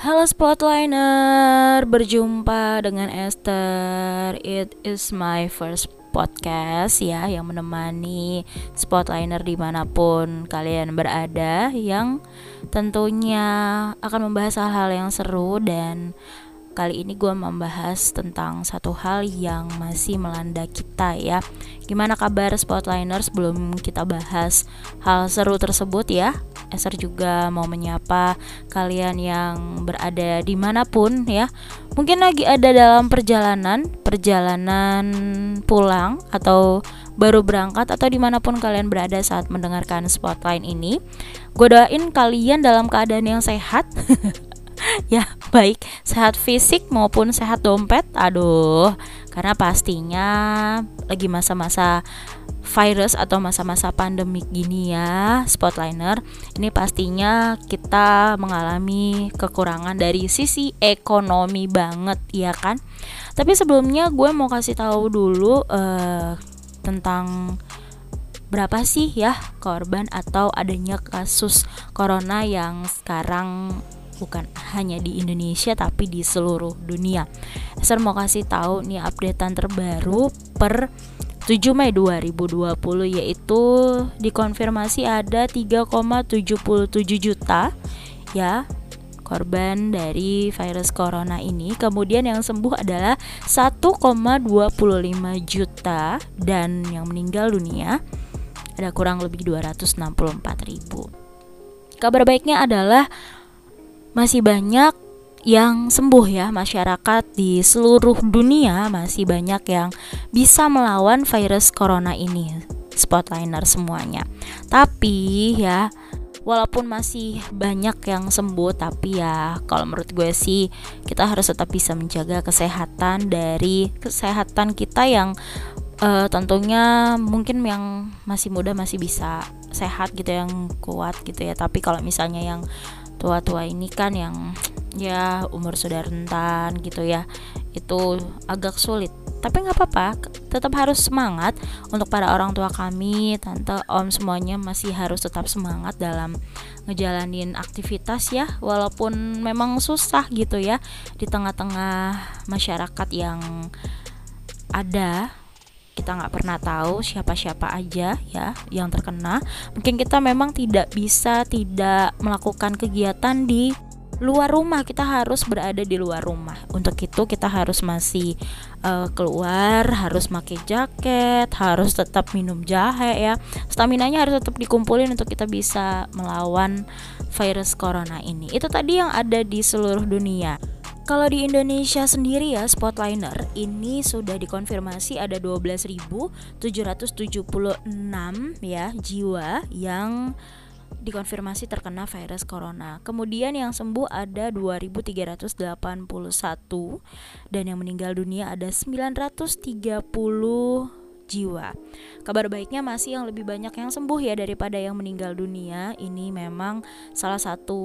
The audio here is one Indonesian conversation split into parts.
Halo Spotliner, berjumpa dengan Esther. It is my first podcast ya yang menemani Spotliner di mana pun kalian berada yang tentunya akan membahas hal-hal yang seru dan kali ini gue membahas tentang satu hal yang masih melanda kita ya. Gimana kabar Spotliners sebelum kita bahas hal seru tersebut ya? Eser juga mau menyapa kalian yang berada di mana pun ya. Mungkin lagi ada dalam perjalanan, perjalanan pulang atau baru berangkat atau di mana pun kalian berada saat mendengarkan Spotline ini Gue doain kalian dalam keadaan yang sehat ya baik. Sehat fisik maupun sehat dompet? Aduh karena pastinya lagi masa-masa virus atau masa-masa pandemik gini ya spotliner. Ini pastinya kita mengalami kekurangan dari sisi ekonomi banget ya kan? Tapi sebelumnya gue mau kasih tahu dulu uh, tentang berapa sih ya korban atau adanya kasus corona yang sekarang bukan hanya di Indonesia tapi di seluruh dunia. Saya mau kasih tahu nih updatean terbaru per 7 Mei 2020 yaitu dikonfirmasi ada 3,77 juta ya korban dari virus corona ini. Kemudian yang sembuh adalah 1,25 juta dan yang meninggal dunia ada kurang lebih 264 ribu. Kabar baiknya adalah masih banyak yang sembuh ya masyarakat di seluruh dunia masih banyak yang bisa melawan virus corona ini spotliner semuanya. Tapi ya walaupun masih banyak yang sembuh tapi ya kalau menurut gue sih kita harus tetap bisa menjaga kesehatan dari kesehatan kita yang uh, tentunya mungkin yang masih muda masih bisa sehat gitu yang kuat gitu ya. Tapi kalau misalnya yang tua-tua ini kan yang ya umur sudah rentan gitu ya itu agak sulit. Tapi nggak apa-apa tetap harus semangat untuk para orang tua kami. Tante om semuanya masih harus tetap semangat dalam ngejalanin aktivitas ya walaupun memang susah gitu ya di tengah-tengah masyarakat yang ada kita nggak pernah tahu siapa-siapa aja ya yang terkena. Mungkin kita memang tidak bisa tidak melakukan kegiatan di luar rumah. Kita harus berada di luar rumah. Untuk itu kita harus masih uh, keluar harus pakai jaket harus tetap minum jahe ya. Stamina nya harus tetap dikumpulin untuk kita bisa melawan virus corona ini. Itu tadi yang ada di seluruh dunia kalau di Indonesia sendiri ya Spotliner ini sudah dikonfirmasi ada 12.776 ya jiwa yang dikonfirmasi terkena virus corona. Kemudian yang sembuh ada 2381 dan yang meninggal dunia ada 930 jiwa. Kabar baiknya masih yang lebih banyak yang sembuh ya daripada yang meninggal dunia. Ini memang salah satu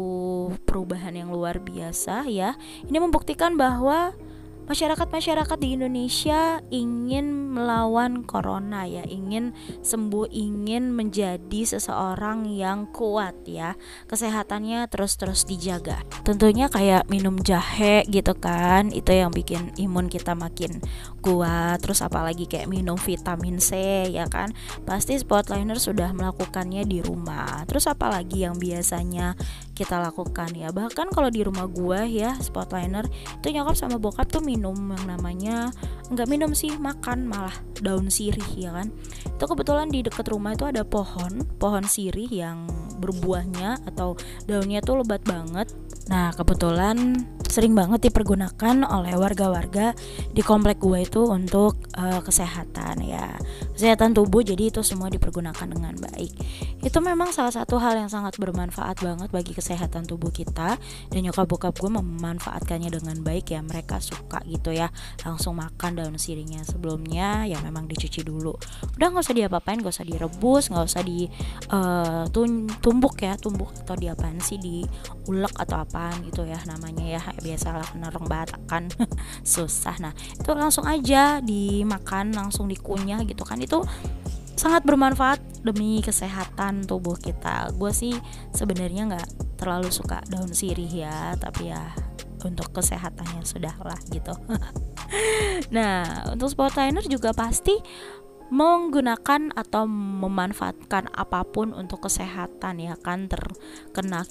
perubahan yang luar biasa ya. Ini membuktikan bahwa masyarakat-masyarakat di Indonesia ingin melawan corona ya, ingin sembuh, ingin menjadi seseorang yang kuat ya. Kesehatannya terus-terus dijaga. Tentunya kayak minum jahe gitu kan, itu yang bikin imun kita makin kuat. Terus apalagi kayak minum vitamin C ya kan. Pasti Spotliner sudah melakukannya di rumah. Terus apalagi yang biasanya kita lakukan ya. Bahkan kalau di rumah gue ya, Spotliner itu nyokap sama bokap tuh minum yang namanya nggak minum sih makan malah daun sirih ya kan itu kebetulan di dekat rumah itu ada pohon pohon sirih yang berbuahnya atau daunnya tuh lebat banget nah kebetulan sering banget dipergunakan oleh warga-warga di komplek gue itu untuk uh, kesehatan ya. Kesehatan tubuh jadi itu semua dipergunakan dengan baik. Itu memang salah satu hal yang sangat bermanfaat banget bagi kesehatan tubuh kita dan nyokap bokap gue memanfaatkannya dengan baik ya. Mereka suka gitu ya. Langsung makan daun sirihnya sebelumnya ya memang dicuci dulu. Udah nggak usah diapa-apain nggak usah direbus nggak usah di uh, tumbuk ya. Tumbuk atau diapain sih diulek atau apaan gitu ya namanya ya biasalah kena orang Batak kan susah. Nah itu langsung aja dimakan langsung dikunyah gitu kan. Itu sangat bermanfaat demi kesehatan tubuh kita. Gue sih sebenarnya nggak terlalu suka daun sirih ya tapi ya untuk kesehatannya sudahlah gitu. Nah untuk sportliner juga pasti menggunakan atau memanfaatkan apa pun untuk kesehatan ya kan. Terkena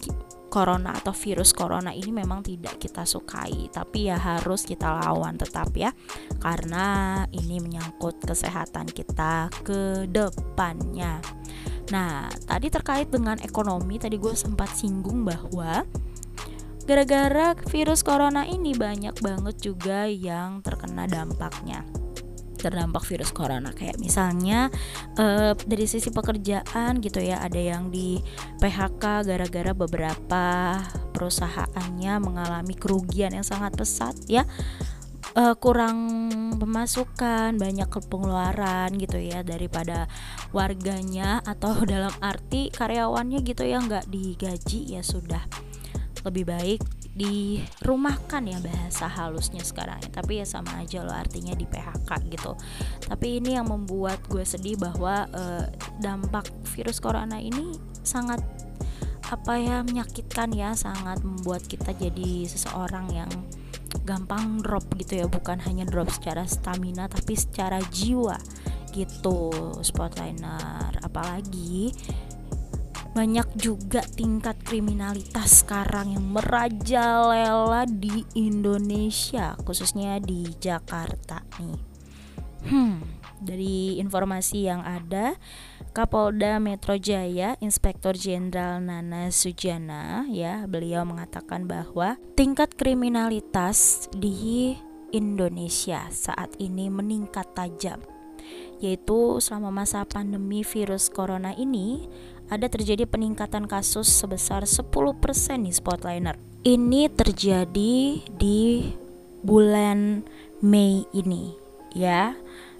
corona atau virus corona ini memang tidak kita sukai tapi ya harus kita lawan tetap ya karena ini menyangkut kesehatan kita ke depannya. Nah tadi terkait dengan ekonomi tadi gue sempat singgung bahwa gara-gara virus corona ini banyak banget juga yang terkena dampaknya terdampak virus corona. Kayak misalnya uh, dari sisi pekerjaan gitu ya ada yang di PHK gara-gara beberapa perusahaannya mengalami kerugian yang sangat pesat ya. Uh, kurang pemasukan, banyak pengeluaran gitu ya daripada warganya atau dalam arti karyawannya gitu ya nggak digaji ya sudah. Lebih baik dirumahkan ya bahasa halusnya sekarang ya. Tapi ya sama aja loh artinya di PHK gitu. Tapi ini yang membuat gue sedih bahwa uh, dampak virus corona ini sangat apa ya menyakitkan ya sangat membuat kita jadi seseorang yang gampang drop gitu ya. Bukan hanya drop secara stamina tapi secara jiwa gitu. Spotliner apalagi banyak juga tingkat kriminalitas sekarang yang merajalela di Indonesia khususnya di Jakarta nih. Hmm dari informasi yang ada Kapolda Metro Jaya Inspektur Jenderal Nana Sujana ya beliau mengatakan bahwa tingkat kriminalitas di Indonesia saat ini meningkat tajam yaitu selama masa pandemi virus corona ini ada terjadi peningkatan kasus sebesar 10% di Spotliner. Ini terjadi di bulan Mei ini ya.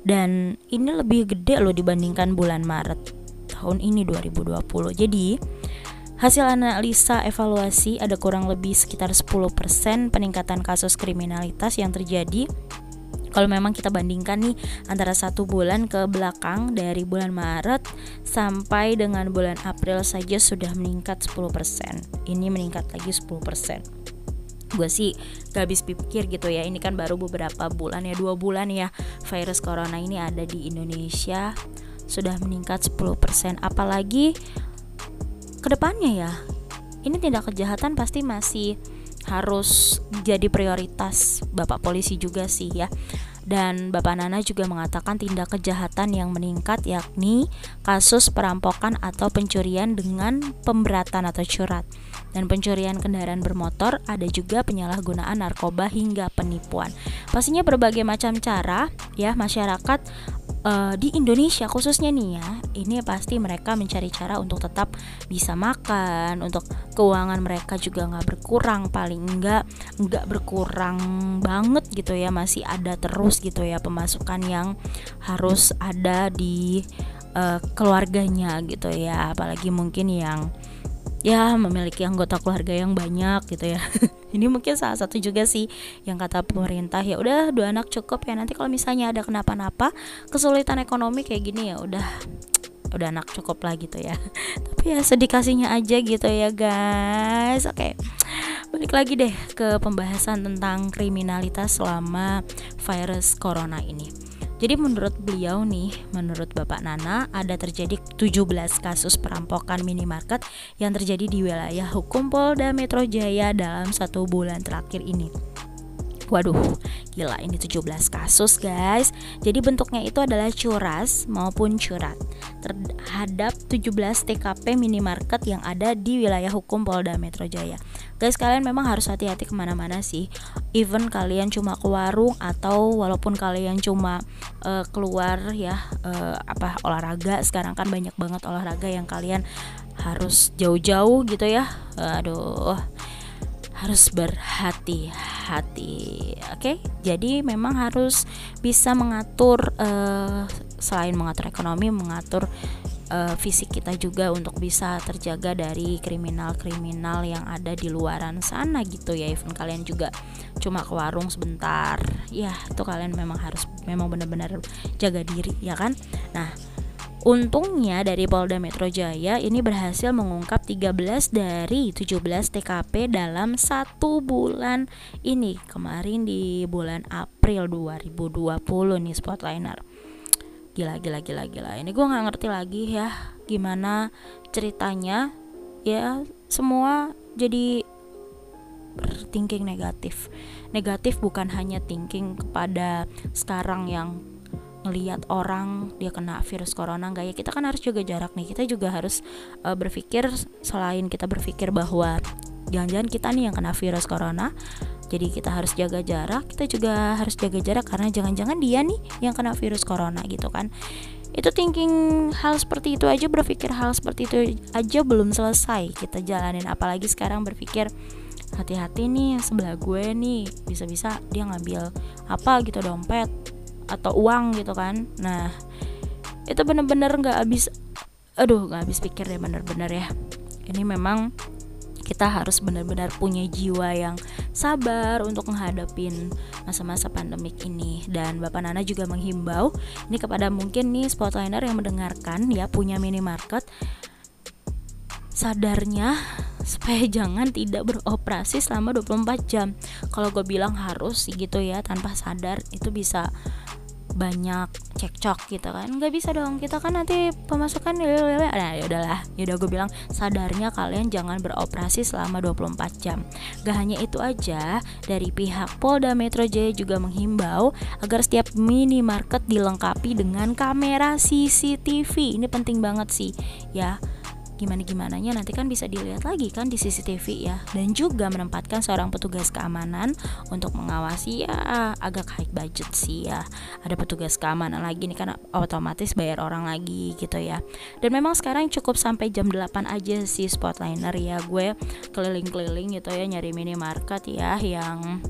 Dan ini lebih gede loh dibandingkan bulan Maret tahun ini 2020. Jadi Hasil analisa evaluasi ada kurang lebih sekitar 10% peningkatan kasus kriminalitas yang terjadi kalau memang kita bandingkan nih antara satu bulan ke belakang dari bulan Maret sampai dengan bulan April saja sudah meningkat 10% ini meningkat lagi 10% gue sih gak habis pikir gitu ya ini kan baru beberapa bulan ya dua bulan ya virus corona ini ada di Indonesia sudah meningkat 10% apalagi ke depannya ya ini tindak kejahatan pasti masih harus jadi prioritas Bapak polisi juga sih ya. Dan Bapak Nana juga mengatakan tindak kejahatan yang meningkat yakni kasus perampokan atau pencurian dengan pemberatan atau curat. Dan pencurian kendaraan bermotor ada juga penyalahgunaan narkoba hingga penipuan. Pastinya berbagai macam cara ya masyarakat uh, di Indonesia khususnya nih ya ini pasti mereka mencari cara untuk tetap bisa makan untuk keuangan mereka juga nggak berkurang paling enggak nggak berkurang banget gitu ya masih ada terus gitu ya pemasukan yang harus ada di uh, keluarganya gitu ya apalagi mungkin yang ya memiliki anggota keluarga yang banyak gitu ya. Ini mungkin salah satu juga sih yang kata pemerintah ya udah dua anak cukup ya nanti kalau misalnya ada kenapa-napa kesulitan ekonomi kayak gini ya udah udah anak cukup lah gitu ya. Tapi ya sedikasinya aja gitu ya guys. Oke balik lagi deh ke pembahasan tentang kriminalitas selama virus corona ini jadi menurut beliau nih, menurut Bapak Nana ada terjadi 17 kasus perampokan minimarket yang terjadi di wilayah hukum Polda Metro Jaya dalam satu bulan terakhir ini. Waduh, gila ini 17 kasus guys. Jadi bentuknya itu adalah curas maupun curat terhadap 17 TKP minimarket yang ada di wilayah hukum Polda Metro Jaya. Guys, kalian memang harus hati-hati ke mana-mana sih. Even kalian cuma ke warung atau walaupun kalian cuma uh, keluar ya uh, apa olahraga. Sekarang kan banyak banget olahraga yang kalian harus jauh-jauh gitu ya. Aduh harus berhati-hati. Oke, okay? jadi memang harus bisa mengatur uh, selain mengatur ekonomi, mengatur uh, fisik kita juga untuk bisa terjaga dari kriminal-kriminal yang ada di luaran sana gitu ya. Even kalian juga cuma ke warung sebentar, ya itu kalian memang harus memang benar-benar jaga diri ya kan. Nah Untungnya dari Polda Metro Jaya ini berhasil mengungkap 13 dari 17 TKP dalam satu bulan ini kemarin di bulan April 2020 nih Spotliner. Gila gila gila gila. Ini gue nggak ngerti lagi ya gimana ceritanya ya semua jadi berthinking negatif. Negatif bukan hanya thinking kepada sekarang yang ngelihat orang dia kena virus corona enggak ya? Kita kan harus jaga jarak nih. Kita juga harus uh, berpikir selain kita berpikir bahwa jangan-jangan kita nih yang kena virus corona jadi kita harus jaga jarak kita juga harus jaga jarak karena jangan-jangan dia nih yang kena virus corona gitu kan. Itu thinking hal seperti itu aja berpikir hal seperti itu aja belum selesai kita jalanin. Apalagi sekarang berpikir hati-hati nih sebelah gue nih bisa-bisa dia ngambil apa gitu dompet atau uang gitu kan. Nah itu bener-bener nggak habis aduh nggak habis pikir deh bener-bener ya. Ini memang kita harus benar-benar punya jiwa yang sabar untuk menghadapin masa-masa pandemik ini. Dan Bapak Nana juga menghimbau ini kepada mungkin nih spotliner yang mendengarkan ya punya minimarket sadarnya supaya jangan tidak beroperasi selama 24 jam. Kalau gue bilang harus gitu ya tanpa sadar itu bisa banyak cekcok gitu kan. Nggak bisa dong kita kan nanti pemasukan nah ya udahlah ya udah gue bilang sadarnya kalian jangan beroperasi selama 24 jam. Gak hanya itu aja dari pihak Polda Metro Jaya juga menghimbau agar setiap minimarket dilengkapi dengan kamera CCTV ini penting banget sih ya gimana gimana nya nanti kan bisa dilihat lagi kan di CCTV ya. Dan juga menempatkan seorang petugas keamanan untuk mengawasi ya agak high budget sih ya. Ada petugas keamanan lagi nih kan otomatis bayar orang lagi gitu ya. Dan memang sekarang cukup sampai jam 8 aja sih spotliner ya. Gue keliling-keliling gitu ya nyari minimarket ya yang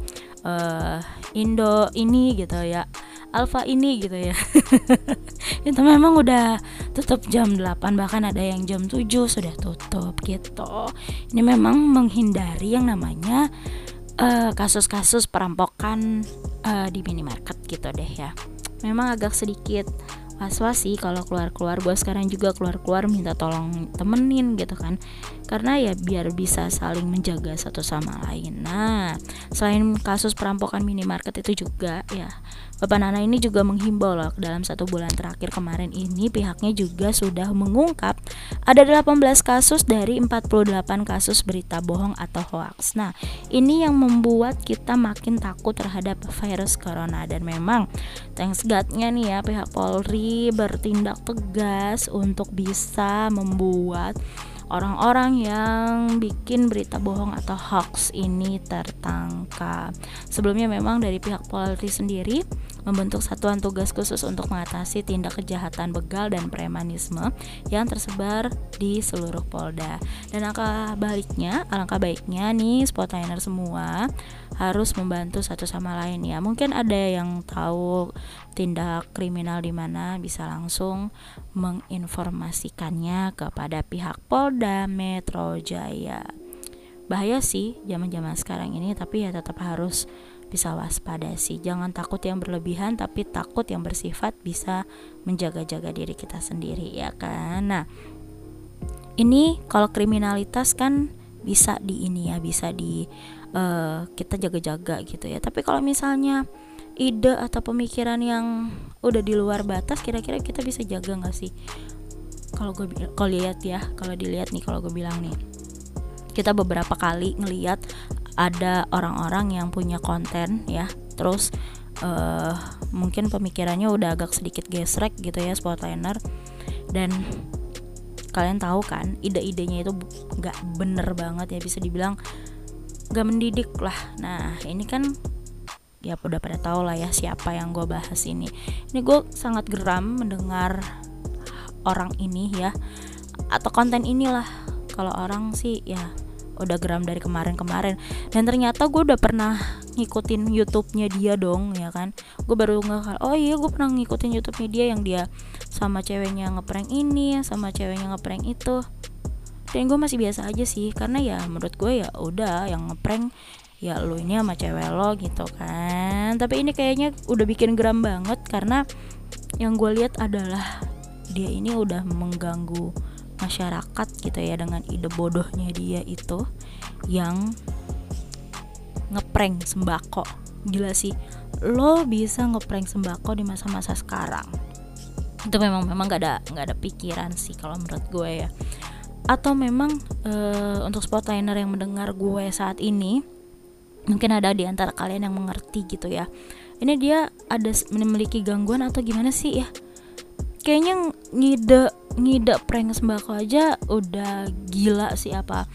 uh, Indo ini gitu ya Alfa ini gitu ya. Itu memang udah tutup jam 8 bahkan ada yang jam 7 sudah tutup gitu. Ini memang menghindari yang namanya eh, kasus-kasus uh, perampokan uh, di minimarket gitu deh ya. Memang agak sedikit was-was sih kalau keluar-keluar. Gue sekarang juga keluar-keluar minta tolong temenin gitu kan. Karena ya biar bisa saling menjaga satu sama lain. Nah selain kasus perampokan minimarket itu juga ya Bapak Nana ini juga menghimbau loh dalam satu bulan terakhir kemarin ini pihaknya juga sudah mengungkap ada 18 kasus dari 48 kasus berita bohong atau hoax. Nah, ini yang membuat kita makin takut terhadap virus corona dan memang thanks God-nya nih ya pihak Polri bertindak tegas untuk bisa membuat orang-orang yang bikin berita bohong atau hoax ini tertangkap. Sebelumnya memang dari pihak Polri sendiri membentuk satuan tugas khusus untuk mengatasi tindak kejahatan begal dan premanisme yang tersebar di seluruh Polda. Dan alangkah baliknya, alangkah baiknya nih spotliner semua harus membantu satu sama lain ya. Mungkin ada yang tahu tindak kriminal di mana bisa langsung menginformasikannya kepada pihak Polda Metro Jaya. Bahaya sih zaman-zaman sekarang ini tapi ya tetap harus bisa waspada sih. Jangan takut yang berlebihan tapi takut yang bersifat bisa menjaga-jaga diri kita sendiri ya kan? Nah ini kalau kriminalitas kan bisa di ini ya bisa di uh, kita jaga-jaga gitu ya. Tapi kalau misalnya ide atau pemikiran yang udah di luar batas kira-kira kita bisa jaga nggak sih? Kalau gue kalau lihat ya kalau dilihat nih kalau gue bilang nih kita beberapa kali ngelihat ada orang-orang yang punya konten ya. Terus uh, mungkin pemikirannya udah agak sedikit gesrek gitu ya spotliner dan kalian tahu kan ide-idenya itu nggak bener banget ya bisa dibilang nggak mendidik lah. Nah ini kan ya udah pada tahu lah ya siapa yang gue bahas ini. Ini gue sangat geram mendengar orang ini ya atau konten inilah. Kalau orang sih ya udah geram dari kemarin-kemarin. Dan ternyata gue udah pernah ngikutin YouTube-nya dia dong ya kan? Gue baru nggak oh iya gue pernah ngikutin YouTube-nya dia yang dia sama ceweknya ngeprank ini sama ceweknya ngeprank itu. Dan gue masih biasa aja sih karena ya menurut gue ya udah yang ngeprank ya lu ini sama cewek lo gitu kan. Tapi ini kayaknya udah bikin geram banget karena yang gue lihat adalah dia ini udah mengganggu masyarakat gitu ya dengan ide bodohnya dia itu yang ngeprank sembako. Gila sih lo bisa ngeprank sembako di masa-masa sekarang? Itu memang memang gak ada nggak ada pikiran sih kalau menurut gue ya. Atau memang uh, untuk spotliner yang mendengar gue saat ini mungkin ada di antara kalian yang mengerti gitu ya. Ini dia ada memiliki gangguan atau gimana sih ya? Kayaknya ngide ngide prank sembako aja udah gila sih apa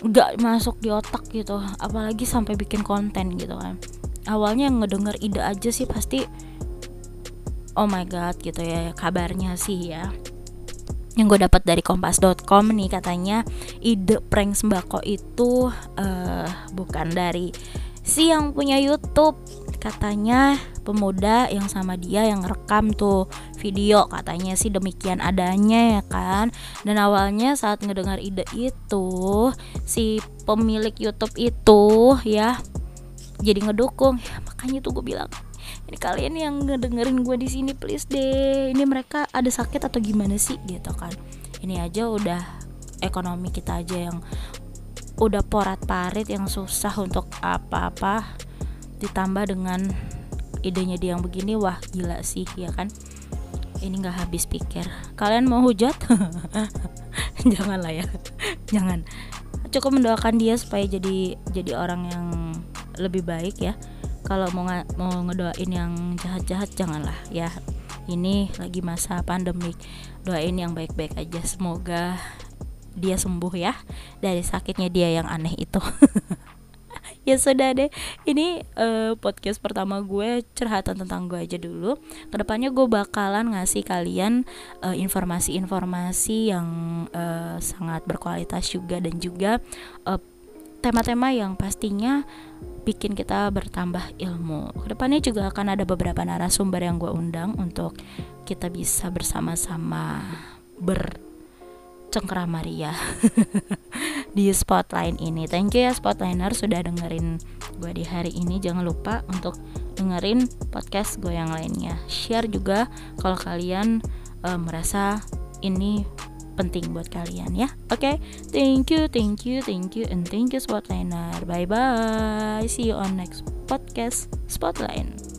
nggak masuk di otak gitu apalagi sampai bikin konten gitu kan. Awalnya yang ngedenger ide aja sih pasti oh my god gitu ya kabarnya sih ya. Yang gue dapat dari kompas.com nih katanya ide prank sembako itu uh, bukan dari si yang punya YouTube katanya pemuda yang sama dia yang rekam tuh video katanya sih demikian adanya ya kan? Dan awalnya saat ngedengar ide itu si pemilik YouTube itu ya jadi ngedukung. Ya makanya tuh gue bilang ini kalian yang ngedengerin gue di sini please deh. Ini mereka ada sakit atau gimana sih? Gitu kan. Ini aja udah ekonomi kita aja yang udah porat parit yang susah untuk apa-apa ditambah dengan idenya dia yang begini wah gila sih ya kan? Ini nggak habis pikir. Kalian mau hujat? Jangan lah ya. Jangan. Cukup mendoakan dia supaya jadi jadi orang yang lebih baik ya. Kalau mau mau ngedoain yang jahat-jahat janganlah ya. Ini lagi masa pandemik. Doain yang baik-baik aja. Semoga dia sembuh ya dari sakitnya dia yang aneh itu ya sudah deh ini uh, podcast pertama gue curhatan tentang gue aja dulu ke depannya gue bakalan ngasih kalian uh, informasi-informasi yang uh, sangat berkualitas juga dan juga uh, tema-tema yang pastinya bikin kita bertambah ilmu. Ke depannya juga akan ada beberapa narasumber yang gue undang untuk kita bisa bersama-sama bercengkrama ria di Spotline ini. Thank you ya Spotliner sudah dengerin gue di hari ini. Jangan lupa untuk dengerin podcast gue yang lainnya. Share juga kalau kalian uh, merasa ini penting buat kalian ya. Oke, okay? thank you, thank you, thank you, and thank you Spotliner. Bye bye. See you on next podcast Spotline.